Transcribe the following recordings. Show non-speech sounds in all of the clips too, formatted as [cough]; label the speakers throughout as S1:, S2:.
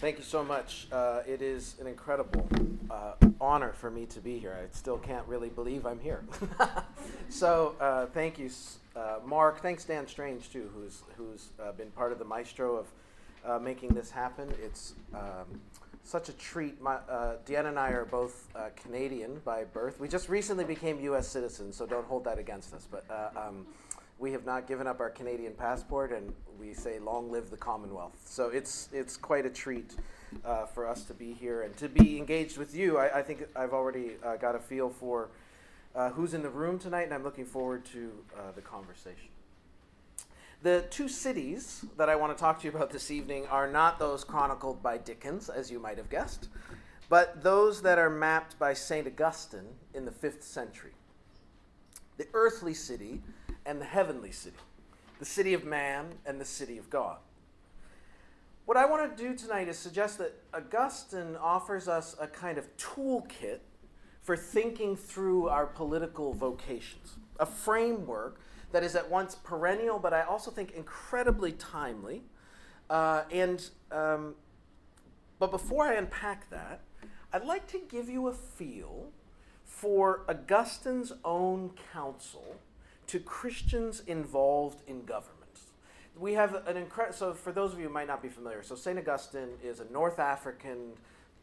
S1: Thank you so much. Uh, it is an incredible uh, honor for me to be here. I still can't really believe I'm here. [laughs] so uh, thank you, uh, Mark. Thanks, Dan Strange, too, who's, who's uh, been part of the maestro of uh, making this happen. It's um, such a treat. My, Deanna and I are both Canadian by birth. We just recently became U.S. citizens, so don't hold that against us. But um, we have not given up our Canadian passport, and we say, "Long live the Commonwealth." So it's it's quite a treat uh, for us to be here and to be engaged with you. I, I think I've already uh, got a feel for uh, who's in the room tonight, and I'm looking forward to uh, the conversation. The two cities that I want to talk to you about this evening are not those chronicled by Dickens, as you might have guessed, but those that are mapped by St. Augustine in the fifth century. The earthly city and the heavenly city, the city of man and the city of God. What I want to do tonight is suggest that Augustine offers us a kind of toolkit for thinking through our political vocations, a framework that is at once perennial, but I also think incredibly timely. Uh, and um, but before I unpack that, I'd like to give you a feel for Augustine's own counsel to Christians involved in government. We have an incredible, so for those of you who might not be familiar, so St. Augustine is a North African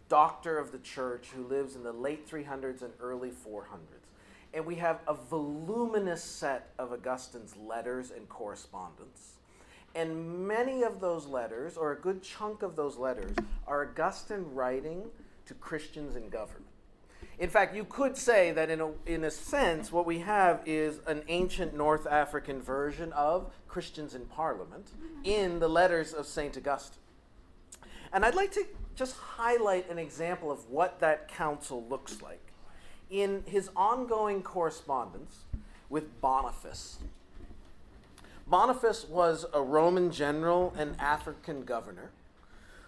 S1: doctor of the church who lives in the late 300s and early 400s. And we have a voluminous set of Augustine's letters and correspondence. And many of those letters, or a good chunk of those letters, are Augustine writing to Christians in government. In fact, you could say that in a, in a sense, what we have is an ancient North African version of Christians in Parliament in the letters of St. Augustine. And I'd like to just highlight an example of what that counsel looks like. In his ongoing correspondence with Boniface, Boniface was a Roman general and African governor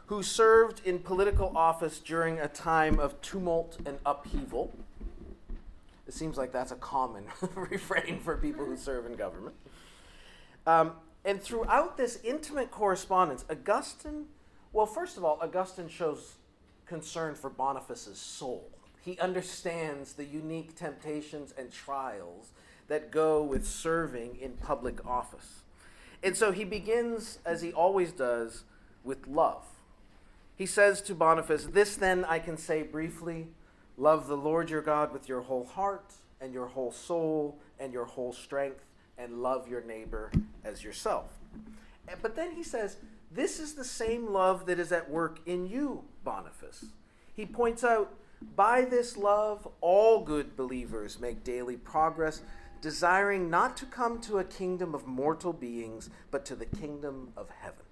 S1: who served in political office during a time of tumult and upheaval. It seems like that's a common [laughs] refrain for people who serve in government. Um, and throughout this intimate correspondence, Augustine, well, first of all, Augustine shows concern for Boniface's soul. He understands the unique temptations and trials that go with serving in public office. And so he begins, as he always does, with love. He says to Boniface, This then I can say briefly love the Lord your God with your whole heart and your whole soul and your whole strength, and love your neighbor as yourself. Eh, but then he says, This is the same love that is at work in you, Boniface. He points out, By this love, all good believers make daily progress, desiring not to come to a kingdom of mortal beings, but to the kingdom of heaven.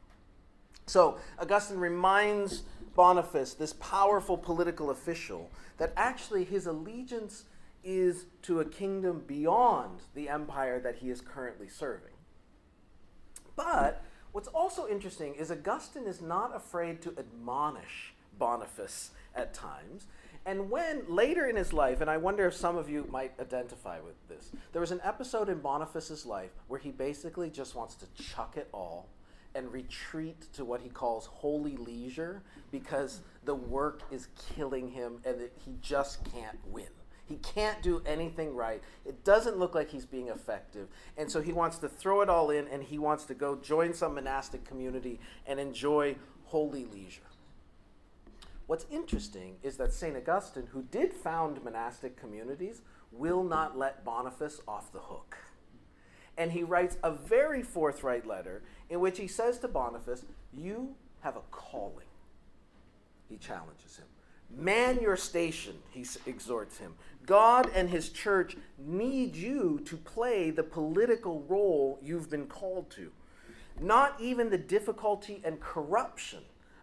S1: So Augustine reminds Boniface, this powerful political official, that actually his allegiance is to a kingdom beyond the empire that he is currently serving. But what's also interesting is Augustine is not afraid to admonish Boniface at times. And when later in his life, and I wonder if some of you might identify with this, there was an episode in Boniface's life where he basically just wants to chuck it all and retreat to what he calls holy leisure because the work is killing him and he just can't win. He can't do anything right. It doesn't look like he's being effective. And so he wants to throw it all in and he wants to go join some monastic community and enjoy holy leisure. What's interesting is that St. Augustine, who did found monastic communities, will not let Boniface off the hook. And he writes a very forthright letter in which he says to Boniface, You have a calling. He challenges him. Man your station, he exhorts him. God and his church need you to play the political role you've been called to. Not even the difficulty and corruption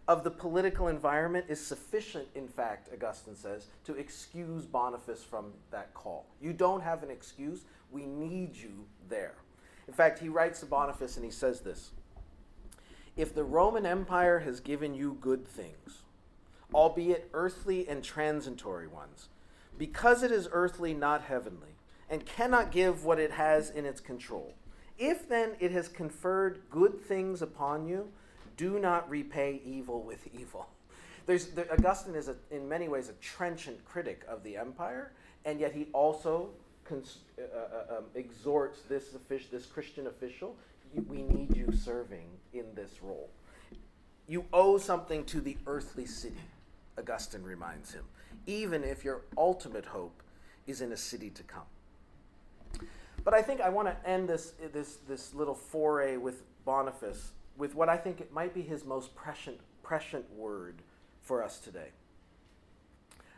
S1: of the political environment is sufficient, in fact, Augustine says, to excuse Boniface from that call. You don't have an excuse. We need you there. In fact, he writes to Boniface and he says this If the Roman Empire has given you good things, albeit earthly and transitory ones, because it is earthly, not heavenly, and cannot give what it has in its control, if then it has conferred good things upon you, do not repay evil with evil. There's, there, Augustine is, a, in many ways, a trenchant critic of the empire, and yet he also uh, uh, um, exhorts this, offic- this Christian official we need you serving in this role. You owe something to the earthly city, Augustine reminds him, even if your ultimate hope is in a city to come. But I think I want to end this, this, this little foray with Boniface with what I think it might be his most prescient, prescient word for us today.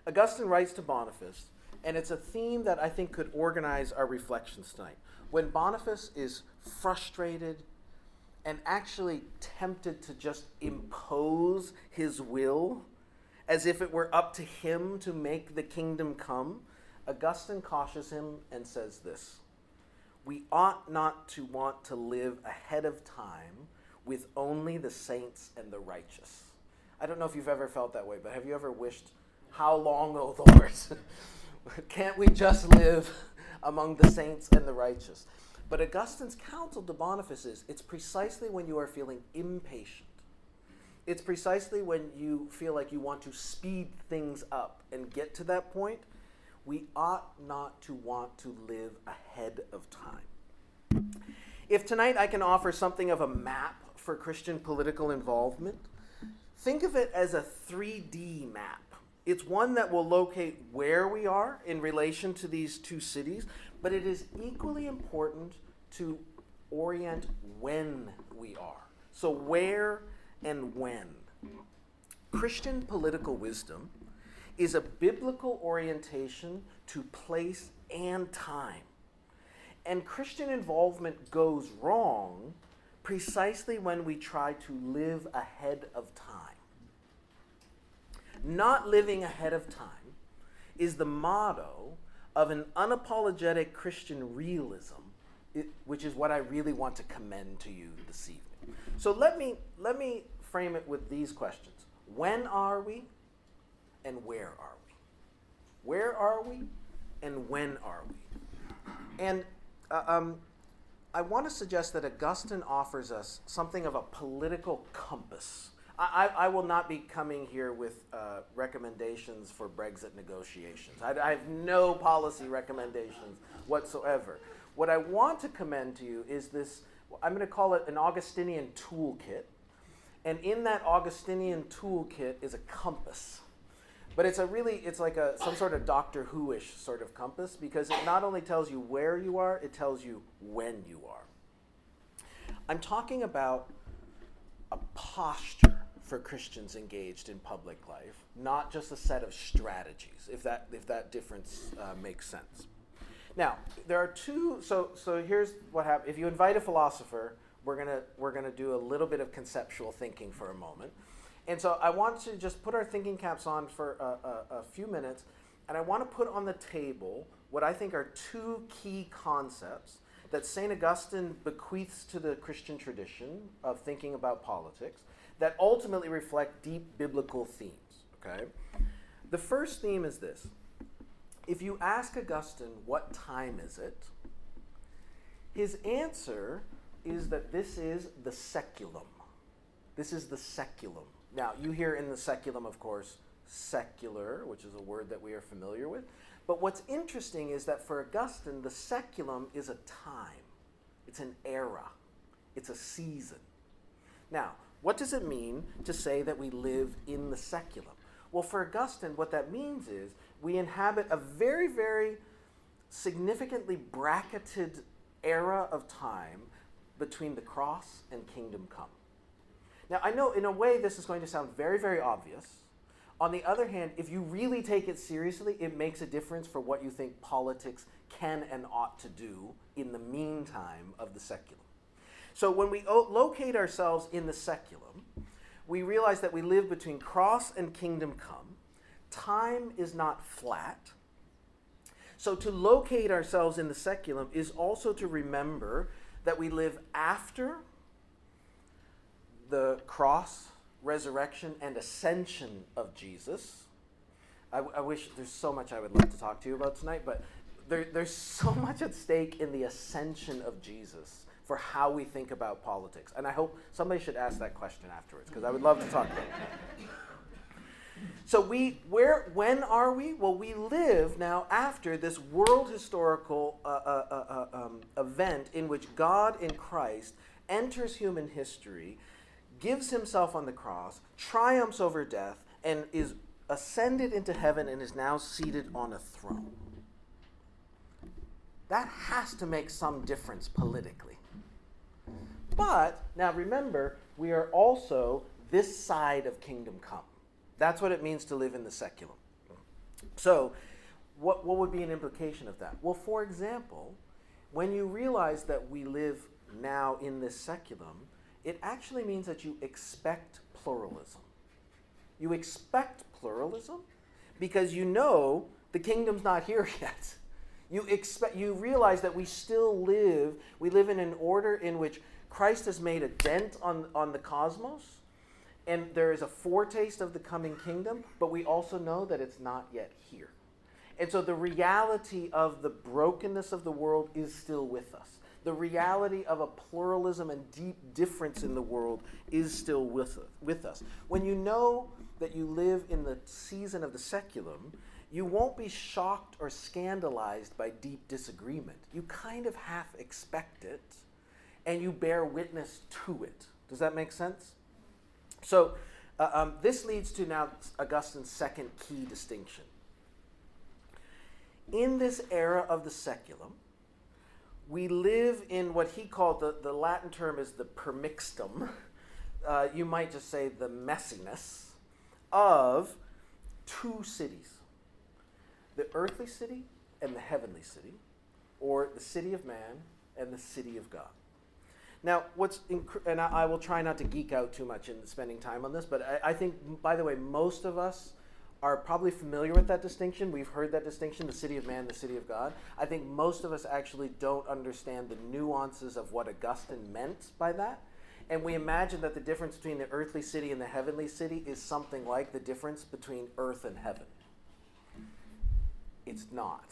S1: Augustine writes to Boniface, and it's a theme that I think could organize our reflections tonight. When Boniface is frustrated and actually tempted to just impose his will as if it were up to him to make the kingdom come, Augustine cautions him and says this We ought not to want to live ahead of time with only the saints and the righteous. I don't know if you've ever felt that way, but have you ever wished, How long, O Lord? [laughs] [laughs] Can't we just live among the saints and the righteous? But Augustine's counsel to Boniface is it's precisely when you are feeling impatient. It's precisely when you feel like you want to speed things up and get to that point. We ought not to want to live ahead of time. If tonight I can offer something of a map for Christian political involvement, think of it as a 3D map. It's one that will locate where we are in relation to these two cities, but it is equally important to orient when we are. So, where and when. Christian political wisdom is a biblical orientation to place and time. And Christian involvement goes wrong precisely when we try to live ahead of time. Not living ahead of time is the motto of an unapologetic Christian realism, which is what I really want to commend to you this evening. So let me, let me frame it with these questions When are we, and where are we? Where are we, and when are we? And uh, um, I want to suggest that Augustine offers us something of a political compass. I, I, will not be coming here with uh, recommendations for Brexit negotiations. I, I have no policy recommendations whatsoever. What I want to commend to you is this I'm going to call it an Augustinian toolkit. And in that Augustinian toolkit is a compass. But it's a really, it's like a some sort of Doctor Who-ish sort of compass because it not only tells you where you are, it tells you when you are. I'm talking about a posture for Christians engaged in public life, not just a set of strategies, if that, if that difference uh, makes sense. Now, there are two, so, so here's what happens. If you invite a philosopher, we're going we're gonna do a little bit of conceptual thinking for a moment. And so I want to just put our thinking caps on for a, a, a few minutes, and I want to put on the table what I think are two key concepts that St. Augustine bequeaths to the Christian tradition of thinking about politics that ultimately reflect deep biblical themes. Okay? The first theme is this. If you ask Augustine, what time is it? His answer is that this is the saeculum. This is the saeculum. Now, you hear in the saeculum, of course, secular, which is a word that we are familiar with. But what's interesting is that for Augustine, the saeculum is a time, it's an era, it's a season. Now, what does it mean to say that we live in the saeculum? Well, for Augustine, what that means is we inhabit a very, very significantly bracketed era of time between the cross and kingdom come. Now, I know in a way this is going to sound very, very obvious. On the other hand, if you really take it seriously, it makes a difference for what you think politics can and ought to do in the meantime of the saeculum. So when we locate ourselves in the saeculum, we realize that we live between cross and kingdom come. Time is not flat. So to locate ourselves in the saeculum is also to remember that we live after the cross, resurrection, and ascension of Jesus. I, I, wish there's so much I would love to talk to you about tonight, but there, there's so [laughs] much at stake in the ascension of Jesus for how we think about politics. And I hope somebody should ask that question afterwards, because I would love to talk about it. So we where when are we? Well, we live now after this world historical uh, uh, uh, uh um, event in which God in Christ enters human history, gives himself on the cross, triumphs over death, and is ascended into heaven and is now seated on a throne. That has to make some difference politically. But now remember, we are also this side of kingdom come. That's what it means to live in the saeculum. So, what, what would be an implication of that? Well, for example, when you realize that we live now in this saeculum, it actually means that you expect pluralism. You expect pluralism because you know the kingdom's not here [laughs] yet. You expect you realize that we still live, we live in an order in which Christ has made a dent on, on the cosmos, and there is a foretaste of the coming kingdom, but we also know that it's not yet here. And so the reality of the brokenness of the world is still with us. The reality of a pluralism and deep difference in the world is still with, with us. When you know that you live in the season of the saeculum, you won't be shocked or scandalized by deep disagreement. You kind of half expect it and you bear witness to it. Does that make sense? So, uh, um, this leads to now Augustine's second key distinction. In this era of the saeculum, we live in what he called the, the Latin term is the permixtum. [laughs] Uh, you might just say the messiness of two cities the earthly city and the heavenly city, or the city of man and the city of God. Now, what's inc- and I, I, will try not to geek out too much in spending time on this, but I, I, think, by the way, most of us are probably familiar with that distinction. We've heard that distinction, the city of man, the city of God. I think most of us actually don't understand the nuances of what Augustine meant by that. And we imagine that the difference between the earthly city and the heavenly city is something like the difference between earth and heaven it's not.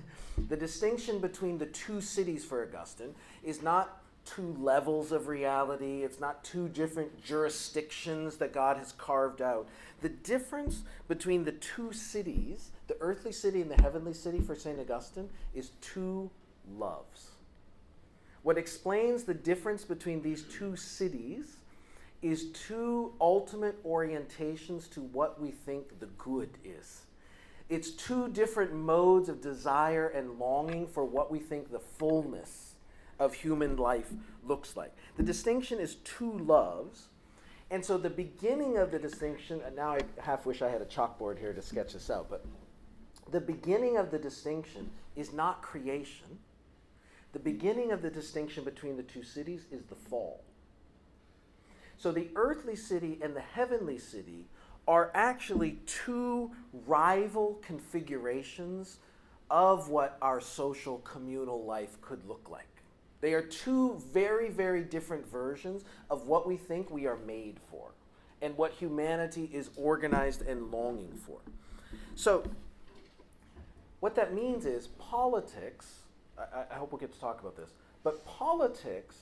S1: [laughs] the distinction between the two cities for Augustine is not two levels of reality, it's not two different jurisdictions that God has carved out. The difference between the two cities, the earthly city and the heavenly city for St. Augustine, is two loves. What explains the difference between these two cities is two ultimate orientations to what we think the good is. It's two different modes of desire and longing for what we think the fullness of human life looks like. The distinction is two loves. And so the beginning of the distinction, and now I half wish I had a chalkboard here to sketch this out, but the beginning of the distinction is not creation. The beginning of the distinction between the two cities is the fall. So the earthly city and the heavenly city are actually two rival configurations of what our social communal life could look like. They are two very, very different versions of what we think we are made for and what humanity is organized and longing for. So, what that means is politics, I, I hope we'll get to talk about this, but politics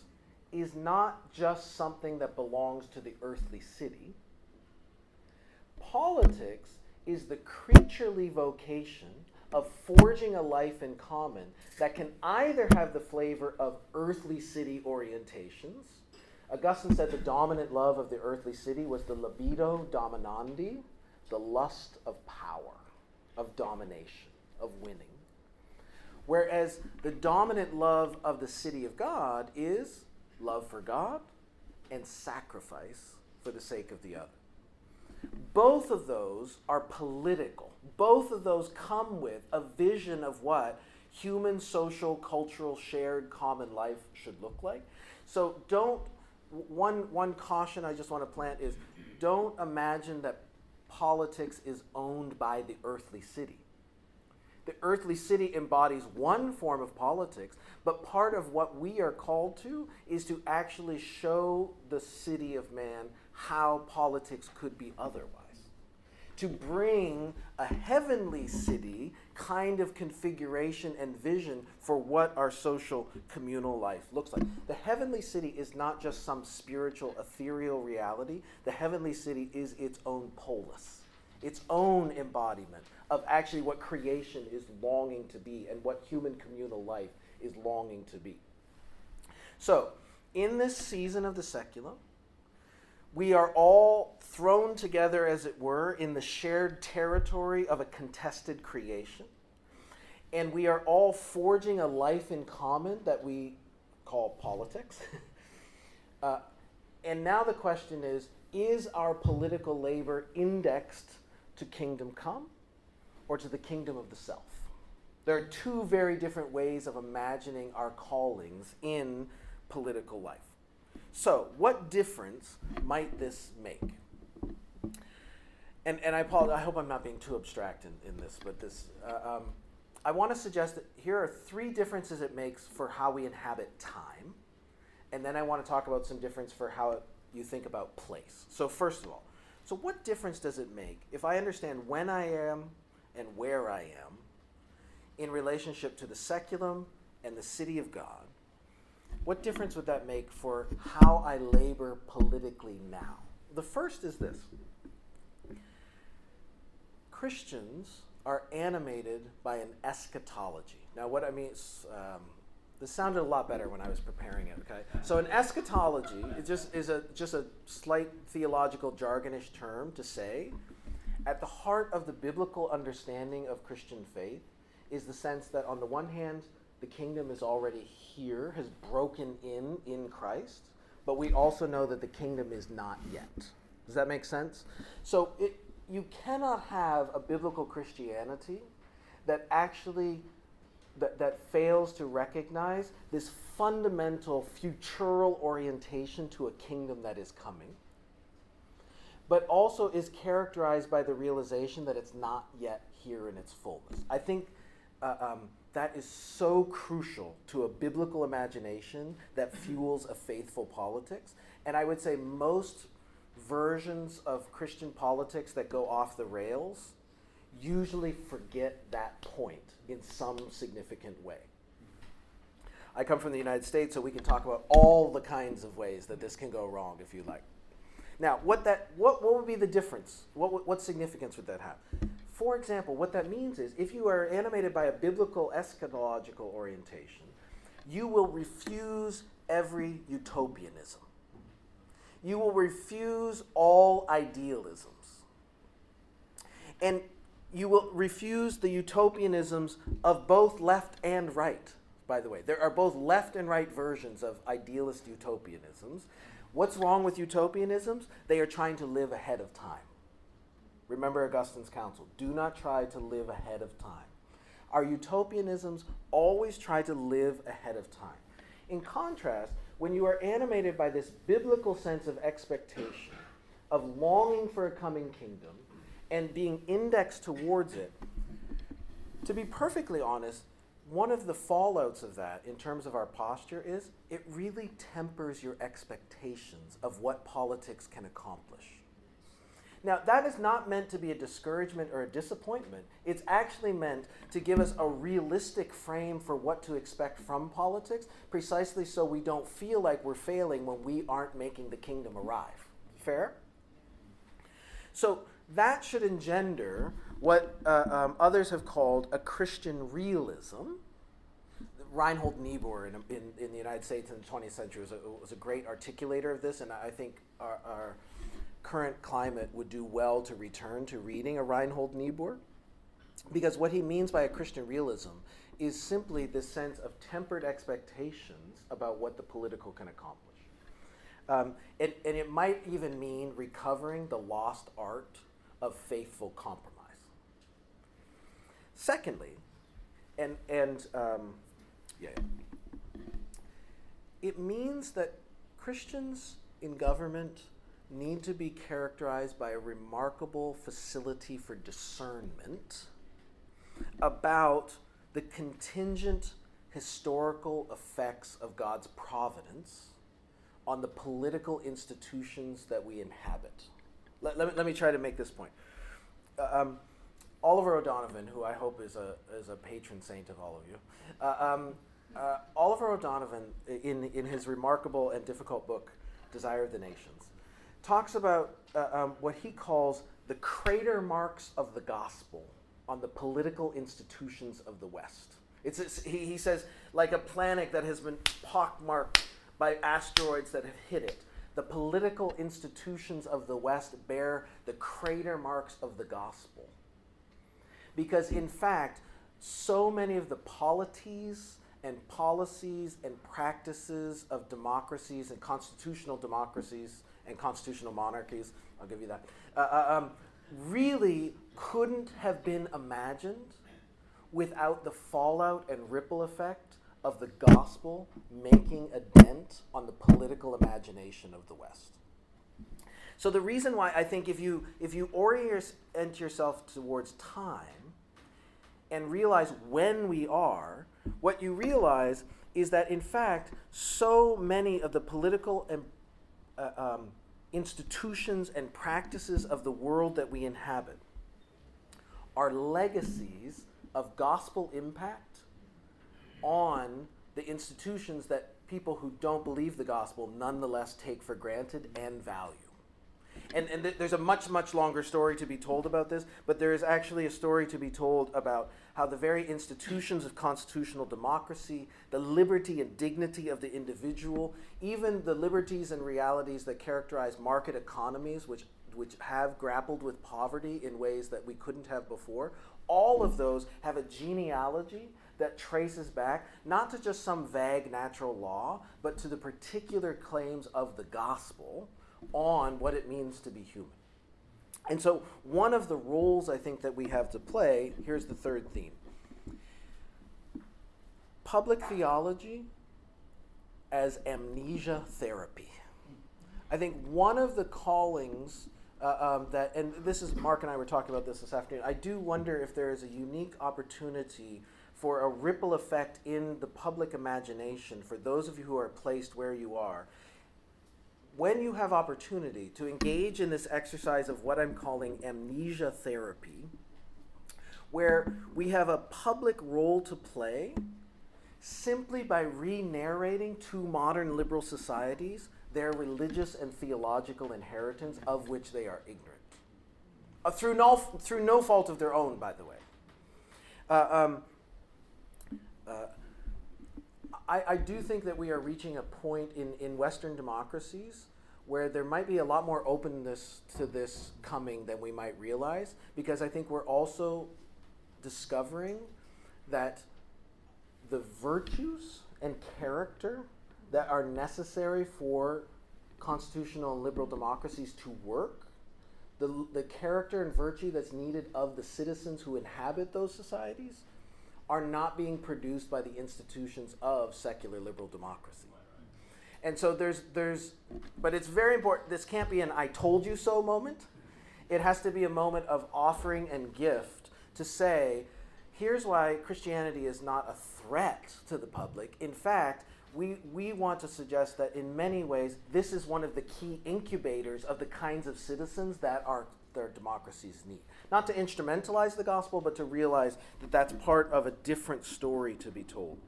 S1: is not just something that belongs to the earthly city Politics is the creaturely vocation of forging a life in common that can either have the flavor of earthly city orientations. Augustine said the dominant love of the earthly city was the libido dominandi, the lust of power, of domination, of winning. Whereas the dominant love of the city of God is love for God and sacrifice for the sake of the other. Both of those are political. Both of those come with a vision of what human, social, cultural, shared common life should look like. So don't, one, one caution I just want to plant is don't imagine that politics is owned by the earthly city. The earthly city embodies one form of politics, but part of what we are called to is to actually show the city of man how politics could be otherwise. To bring a heavenly city kind of configuration and vision for what our social communal life looks like. The heavenly city is not just some spiritual ethereal reality, the heavenly city is its own polis. its own embodiment of actually what creation is longing to be and what human communal life is longing to be. So, in this season of the saeculum, we are all thrown together, as it were, in the shared territory of a contested creation. And we are all forging a life in common that we call politics. [laughs] uh, and now the question is is our political labor indexed to kingdom come or to the kingdom of the self? There are two very different ways of imagining our callings in political life. So, what difference might this make? And, and I apologize, I hope I'm not being too abstract in, in this, but this, uh, um, I want to suggest that here are three differences it makes for how we inhabit time. And then I want to talk about some difference for how it, you think about place. So, first of all, so what difference does it make if I understand when I am and where I am in relationship to the saeculum and the city of God? What difference would that make for how I labor politically now? The first is this Christians are animated by an eschatology. Now, what I mean is, um, this sounded a lot better when I was preparing it. Okay, so an eschatology is just is a just a slight theological jargonish term to say, at the heart of the biblical understanding of Christian faith is the sense that on the one hand, the kingdom is already here, has broken in in Christ, but we also know that the kingdom is not yet. Does that make sense? So it, you cannot have a biblical Christianity that actually that, that fails to recognize this fundamental futural orientation to a kingdom that is coming, but also is characterized by the realization that it's not yet here in its fullness. I think uh, um, that is so crucial to a biblical imagination that fuels a faithful politics. And I would say most versions of Christian politics that go off the rails usually forget that point in some significant way. I come from the United States, so we can talk about all the kinds of ways that this can go wrong if you like. Now, what, that, what, what would be the difference? What, what significance would that have? For example, what that means is if you are animated by a biblical eschatological orientation, you will refuse every utopianism. You will refuse all idealisms. And you will refuse the utopianisms of both left and right, by the way. There are both left and right versions of idealist utopianisms. What's wrong with utopianisms? They are trying to live ahead of time. Remember Augustine's counsel do not try to live ahead of time. Our utopianisms always try to live ahead of time. In contrast, when you are animated by this biblical sense of expectation, of longing for a coming kingdom, and being indexed towards it, to be perfectly honest, one of the fallouts of that in terms of our posture is it really tempers your expectations of what politics can accomplish. Now, that is not meant to be a discouragement or a disappointment. It's actually meant to give us a realistic frame for what to expect from politics, precisely so we don't feel like we're failing when we aren't making the kingdom arrive. Fair? So, that should engender what uh, um, others have called a Christian realism. Reinhold Niebuhr in, in, in, the United States in the 20th century was a, was a great articulator of this, and I think our, our current climate would do well to return to reading a Reinhold Niebuhr. Because what he means by a Christian realism is simply this sense of tempered expectations about what the political can accomplish. Um, and, and it might even mean recovering the lost art of faithful compromise. Secondly, and, and um, yeah, it means that Christians in government need to be characterized by a remarkable facility for discernment about the contingent historical effects of God's providence on the political institutions that we inhabit. Let, let, me, let me try to make this point. Uh, um, Oliver O'Donovan, who I hope is a, is a patron saint of all of you, uh, um, uh, Oliver O'Donovan, in, in his remarkable and difficult book, Desire of the Nations, talks about uh, um, what he calls the crater marks of the gospel on the political institutions of the West. It's, it's he, he says, like a planet that has been pockmarked by asteroids that have hit it. The political institutions of the West bear the crater marks of the gospel. Because, in fact, so many of the polities and policies and practices of democracies and constitutional democracies and constitutional monarchies, I'll give you that, uh, uh um, really couldn't have been imagined without the fallout and ripple effect of the gospel making a dent on the political imagination of the West. So the reason why I think if you if you orient yourself towards time and realize when we are, what you realize is that in fact so many of the political and uh, um, institutions and practices of the world that we inhabit are legacies of gospel impact on the institutions that people who don't believe the gospel nonetheless take for granted and value. And, and th- there's a much, much longer story to be told about this, but there is actually a story to be told about how the very institutions of constitutional democracy, the liberty and dignity of the individual, even the liberties and realities that characterize market economies, which, which have grappled with poverty in ways that we couldn't have before, all of those have a genealogy that traces back not to just some vague natural law, but to the particular claims of the gospel on what it means to be human. And so, one of the roles I think that we have to play here's the third theme public theology as amnesia therapy. I think one of the callings uh, um, that, and this is Mark and I were talking about this this afternoon. I do wonder if there is a unique opportunity for a ripple effect in the public imagination for those of you who are placed where you are. When you have opportunity to engage in this exercise of what I'm calling amnesia therapy, where we have a public role to play simply by re narrating to modern liberal societies their religious and theological inheritance of which they are ignorant. Uh, through, no, through no fault of their own, by the way. Uh, um, uh, I, I do think that we are reaching a point in, in Western democracies where there might be a lot more openness to this coming than we might realize, because I think we're also discovering that the virtues and character that are necessary for constitutional and liberal democracies to work, the, the character and virtue that's needed of the citizens who inhabit those societies, are not being produced by the institutions of secular liberal democracy. And so there's, there's, but it's very important. This can't be an I told you so moment. It has to be a moment of offering and gift to say, here's why Christianity is not a threat to the public. In fact, we, we want to suggest that in many ways, this is one of the key incubators of the kinds of citizens that our, their democracies need. Not to instrumentalize the gospel, but to realize that that's part of a different story to be told.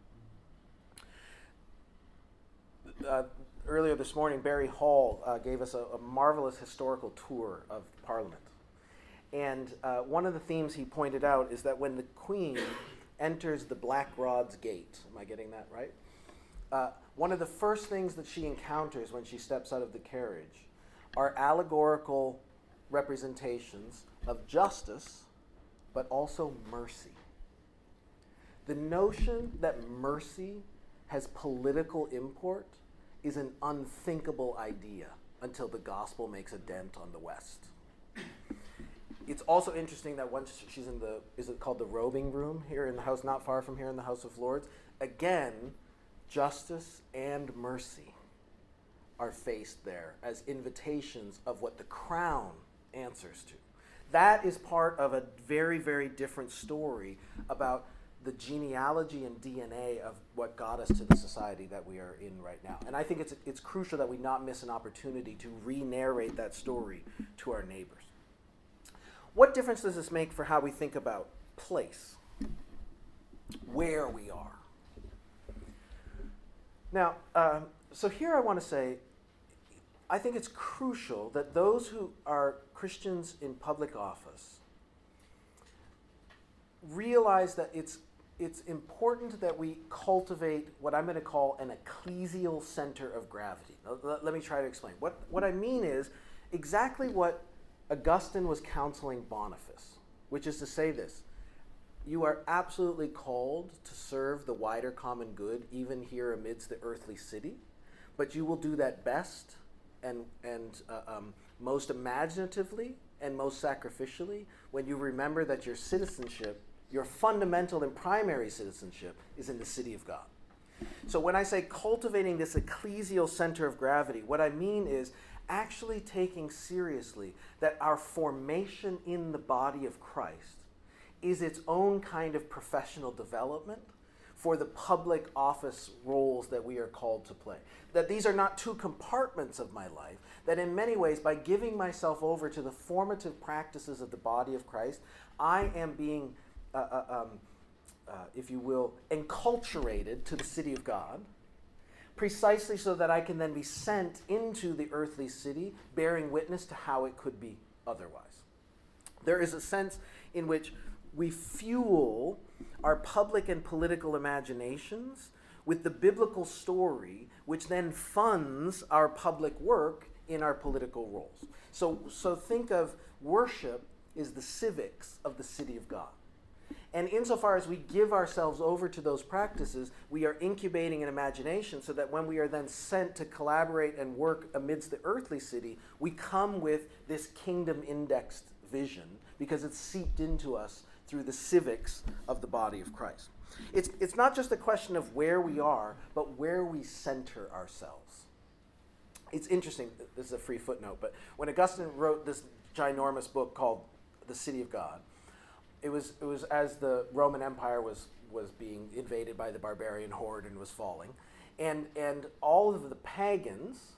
S1: Uh, earlier this morning, Barry Hall uh, gave us a, a, marvelous historical tour of Parliament. And uh, one of the themes he pointed out is that when the Queen enters the Black Rod's Gate, am I getting that right? Uh, one of the first things that she encounters when she steps out of the carriage are allegorical representations of justice, but also mercy. The notion that mercy has political import is an unthinkable idea until the gospel makes a dent on the West. It's also interesting that once she's in the, is it called the robing room here in the house, not far from here in the House of Lords? Again, justice and mercy are faced there as invitations of what the crown answers to. That is part of a very, very different story about the genealogy and DNA of what got us to the society that we are in right now. And I think it's, it's crucial that we not miss an opportunity to re narrate that story to our neighbors. What difference does this make for how we think about place? Where we are? Now, uh, so here I want to say I think it's crucial that those who are Christians in public office realize that it's it's important that we cultivate what I'm going to call an ecclesial center of gravity. Let, let me try to explain. What, what I mean is exactly what Augustine was counseling Boniface, which is to say this you are absolutely called to serve the wider common good, even here amidst the earthly city, but you will do that best and, and uh, um, most imaginatively and most sacrificially when you remember that your citizenship your fundamental and primary citizenship is in the city of God. So when I say cultivating this ecclesial center of gravity, what I mean is actually taking seriously that our formation in the body of Christ is its own kind of professional development for the public office roles that we are called to play. That these are not two compartments of my life, that in many ways, by giving myself over to the formative practices of the body of Christ, I am being uh, uh, um, uh, if you will, enculturated to the city of God, precisely so that I can then be sent into the earthly city, bearing witness to how it could be otherwise. There is a sense in which we fuel our public and political imaginations with the biblical story, which then funds our public work in our political roles. So, so think of worship is the civics of the city of God. And insofar as we give ourselves over to those practices, we are incubating an imagination so that when we are then sent to collaborate and work amidst the earthly city, we come with this kingdom indexed vision because it's seeped into us through the civics of the body of Christ. It's, it's not just a question of where we are, but where we center ourselves. It's interesting, this is a free footnote, but when Augustine wrote this ginormous book called The City of God, it was it was as the Roman Empire was was being invaded by the barbarian horde and was falling, and and all of the pagans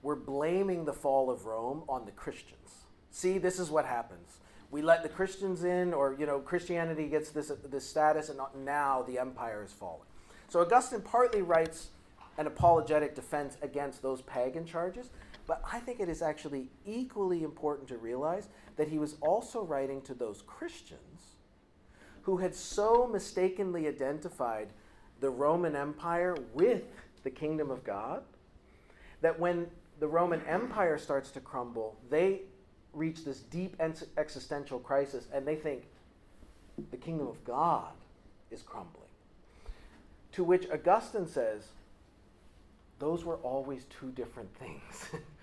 S1: were blaming the fall of Rome on the Christians. See, this is what happens. We let the Christians in, or you know, Christianity gets this this status, and now the empire is falling. So Augustine partly writes an apologetic defense against those pagan charges, but I think it is actually equally important to realize that he was also writing to those Christians who had so mistakenly identified the Roman Empire with the kingdom of God that when the Roman Empire starts to crumble, they reach this deep existential crisis and they think the kingdom of God is crumbling. To which Augustine says, those were always two different things. [laughs]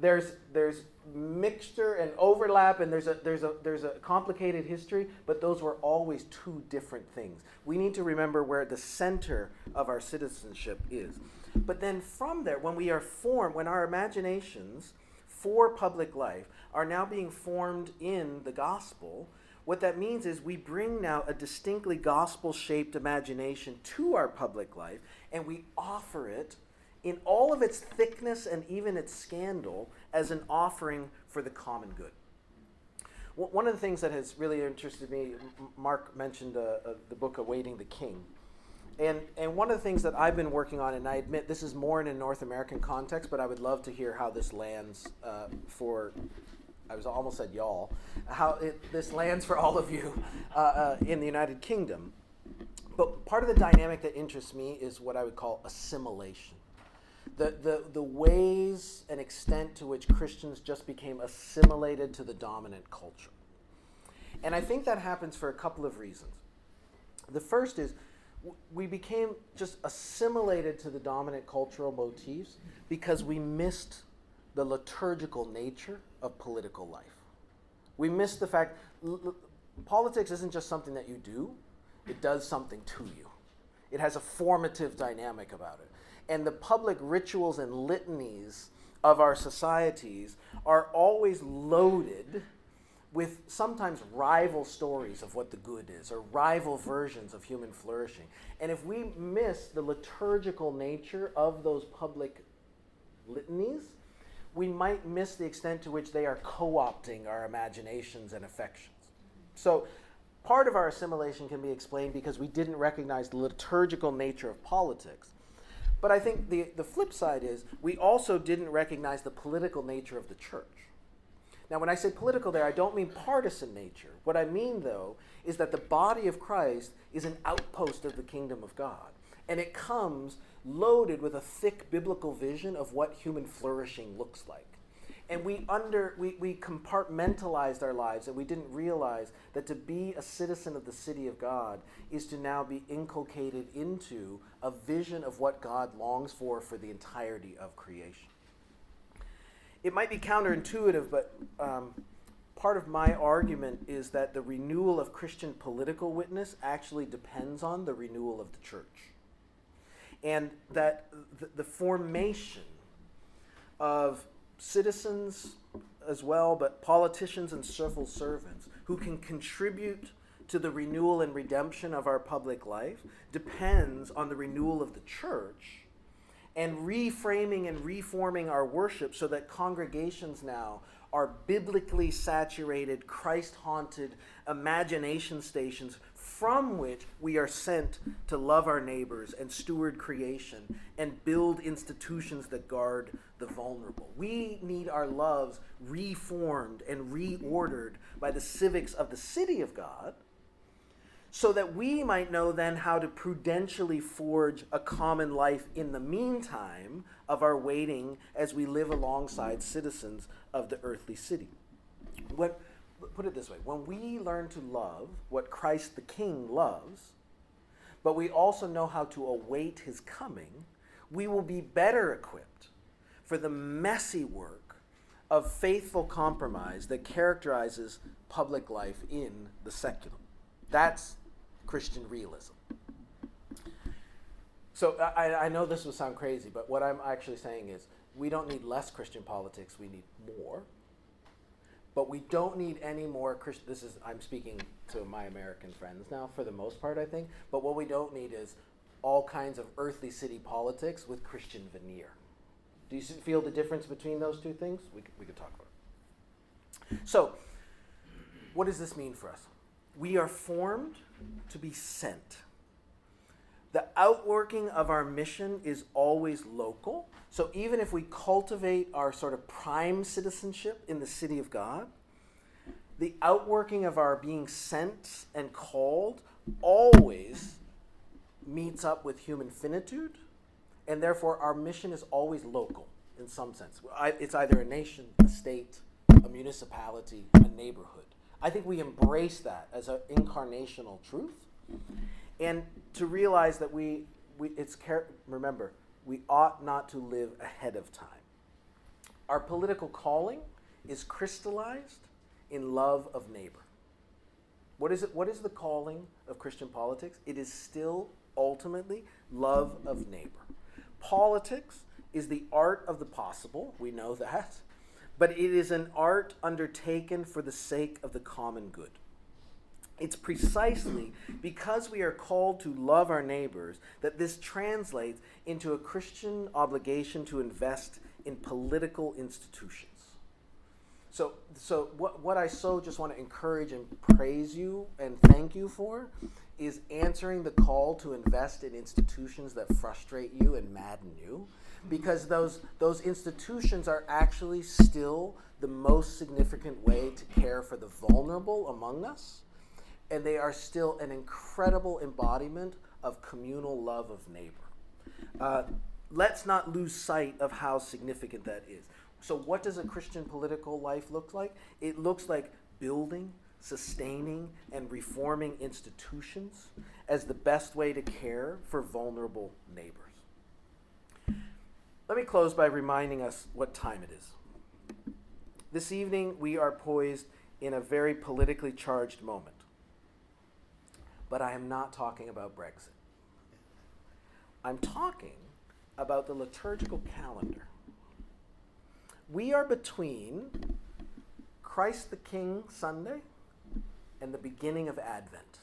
S1: there's there's mixture and overlap and there's a there's a there's a complicated history but those were always two different things we need to remember where the center of our citizenship is but then from there when we are formed when our imaginations for public life are now being formed in the gospel what that means is we bring now a distinctly gospel shaped imagination to our public life and we offer it in all of its thickness and even its scandal as an offering for the common good. One of the things that has really interested me, Mark mentioned uh, uh, the book Awaiting the King. And, and one of the things that I've been working on, and I admit this is more in a North American context, but I would love to hear how this lands uh, for, I was almost said y'all, how it, this lands for all of you uh, uh, in the United Kingdom. But part of the dynamic that interests me is what I would call assimilation the, the, the ways and extent to which Christians just became assimilated to the dominant culture. And I think that happens for a couple of reasons. The first is we became just assimilated to the dominant cultural motifs because we missed the liturgical nature of political life. We miss the fact l- politics isn't just something that you do, it does something to you. It has a formative dynamic about it and the public rituals and litanies of our societies are always loaded with sometimes rival stories of what the good is or rival versions of human flourishing. And if we miss the liturgical nature of those public litanies, we might miss the extent to which they are co opting our imaginations and affections. So, part of our assimilation can be explained because we didn't recognize the liturgical nature of politics. But I think the, the flip side is we also didn't recognize the political nature of the church. Now, when I say political there, I don't mean partisan nature. What I mean, though, is that the body of Christ is an outpost of the kingdom of God. And it comes loaded with a thick biblical vision of what human flourishing looks like. And we under we, we compartmentalized our lives and we didn't realize that to be a citizen of the city of God is to now be inculcated into a vision of what God longs for for the entirety of creation. It might be counterintuitive, but um, part of my argument is that the renewal of Christian political witness actually depends on the renewal of the church and that the, the formation of citizens as well, but politicians and civil servants who can contribute to the renewal and redemption of our public life depends on the renewal of the church and reframing and reforming our worship so that congregations now are biblically saturated, Christ haunted imagination stations from which we are sent to love our neighbors and steward creation and build institutions that guard the vulnerable. We need our loves reformed and reordered by the civics of the city of God so that we might know then how to prudentially forge a common life in the meantime of our waiting as we live alongside citizens of the earthly city. What put it this way when we learn to love what Christ the King loves, but we also know how to await his coming, we will be better equipped for the messy work of faithful compromise that characterizes public life in the saeculum. That's Christian realism. So I, I know this will sound crazy, but what I'm actually saying is we don't need less Christian politics, we need more. But we don't need any more Christian. This is I'm speaking to my American friends now for the most part, I think. But what we don't need is all kinds of earthly city politics with Christian veneer. Do you feel the difference between those two things? We could, we could talk about it. So, what does this mean for us? We are formed to be sent. The outworking of our mission is always local. So even if we cultivate our sort of prime citizenship in the city of God, the outworking of our being sent and called always meets up with human finitude, and therefore our mission is always local in some sense. It's either a nation, a state, a municipality, a neighborhood. I think we embrace that as an incarnational truth and to realize that we, we it's remember we ought not to live ahead of time. Our political calling is crystallized in love of neighbor. What is it what is the calling of christian politics? It is still ultimately love of neighbor. Politics is the art of the possible we know that but it is an art undertaken for the sake of the common good it's precisely because we are called to love our neighbors that this translates into a Christian obligation to invest in political institutions. So, so what, what I so just want to encourage and praise you and thank you for is answering the call to invest in institutions that frustrate you and madden you because those, those institutions are actually still the most significant way to care for the vulnerable among us and they are still an incredible embodiment of communal love of neighbor. Uh, let's not lose sight of how significant that is. So, what does a Christian political life look like? It looks like building, sustaining, and reforming institutions as the best way to care for vulnerable neighbors. Let me close by reminding us what time it is. This evening, we are poised in a very politically charged moment. But I am not talking about Brexit. I'm talking about the liturgical calendar. We are between Christ the King Sunday and the beginning of Advent.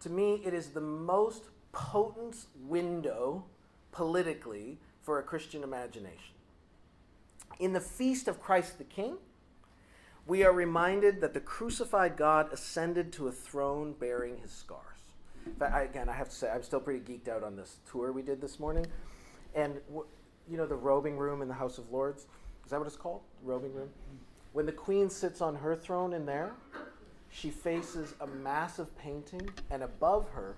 S1: To me, it is the most potent window politically for a Christian imagination. In the feast of Christ the King, we are reminded that the crucified God ascended to a throne bearing his scars. But I, again, I have to say, I'm still pretty geeked out on this tour we did this morning. And w- you know the robing room in the House of Lords? Is that what it's called? Robing room? When the queen sits on her throne in there, she faces a massive painting, and above her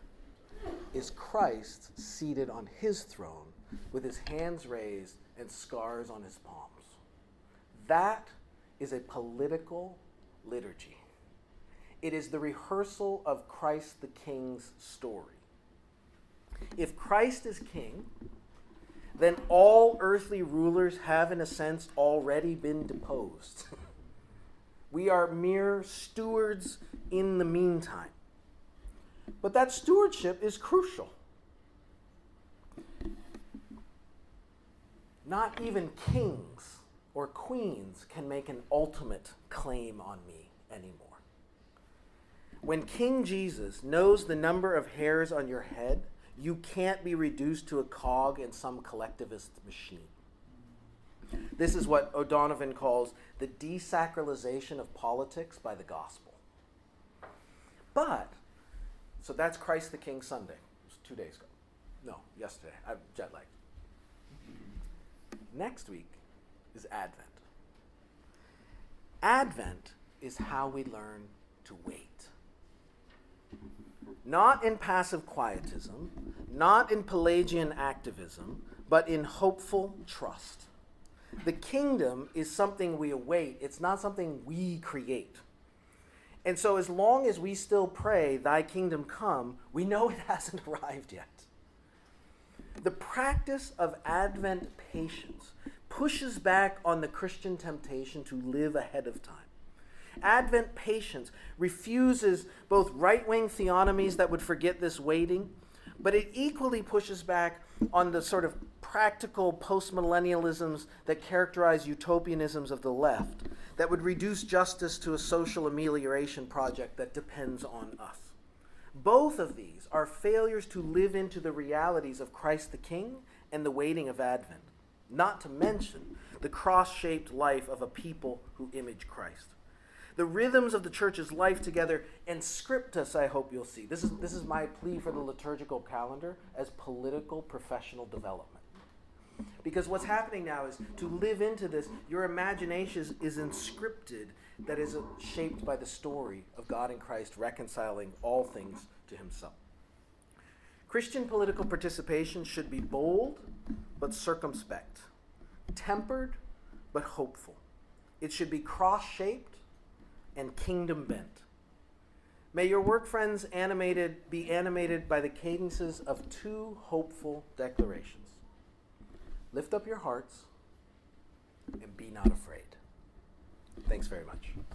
S1: is Christ seated on his throne with his hands raised and scars on his palms. That is a political liturgy. It is the rehearsal of Christ the King's story. If Christ is king, then all earthly rulers have, in a sense, already been deposed. [laughs] we are mere stewards in the meantime. But that stewardship is crucial. Not even kings or queens can make an ultimate claim on me anymore. When King Jesus knows the number of hairs on your head, you can't be reduced to a cog in some collectivist machine. This is what O'Donovan calls the desacralization of politics by the gospel. But, so that's Christ the King Sunday. It was two days ago. No, yesterday. I'm jet lagged. Next week is Advent. Advent is how we learn to wait. Not in passive quietism, not in Pelagian activism, but in hopeful trust. The kingdom is something we await, it's not something we create. And so, as long as we still pray, Thy kingdom come, we know it [laughs] hasn't arrived yet. The practice of Advent patience pushes back on the Christian temptation to live ahead of time. Advent patience refuses both right wing theonomies that would forget this waiting, but it equally pushes back on the sort of practical postmillennialisms that characterize utopianisms of the left that would reduce justice to a social amelioration project that depends on us. Both of these are failures to live into the realities of Christ the King and the waiting of Advent, not to mention the cross shaped life of a people who image Christ. The rhythms of the church's life together and script us, I hope you'll see. This is, this is my plea for the liturgical calendar as political professional development. Because what's happening now is to live into this, your imagination is, is inscripted that is uh, shaped by the story of God in Christ reconciling all things to himself. Christian political participation should be bold but circumspect, tempered but hopeful. It should be cross shaped and kingdom bent. May your work, friends, animated be animated by the cadences of two hopeful declarations. Lift up your hearts and be not afraid. Thanks very much.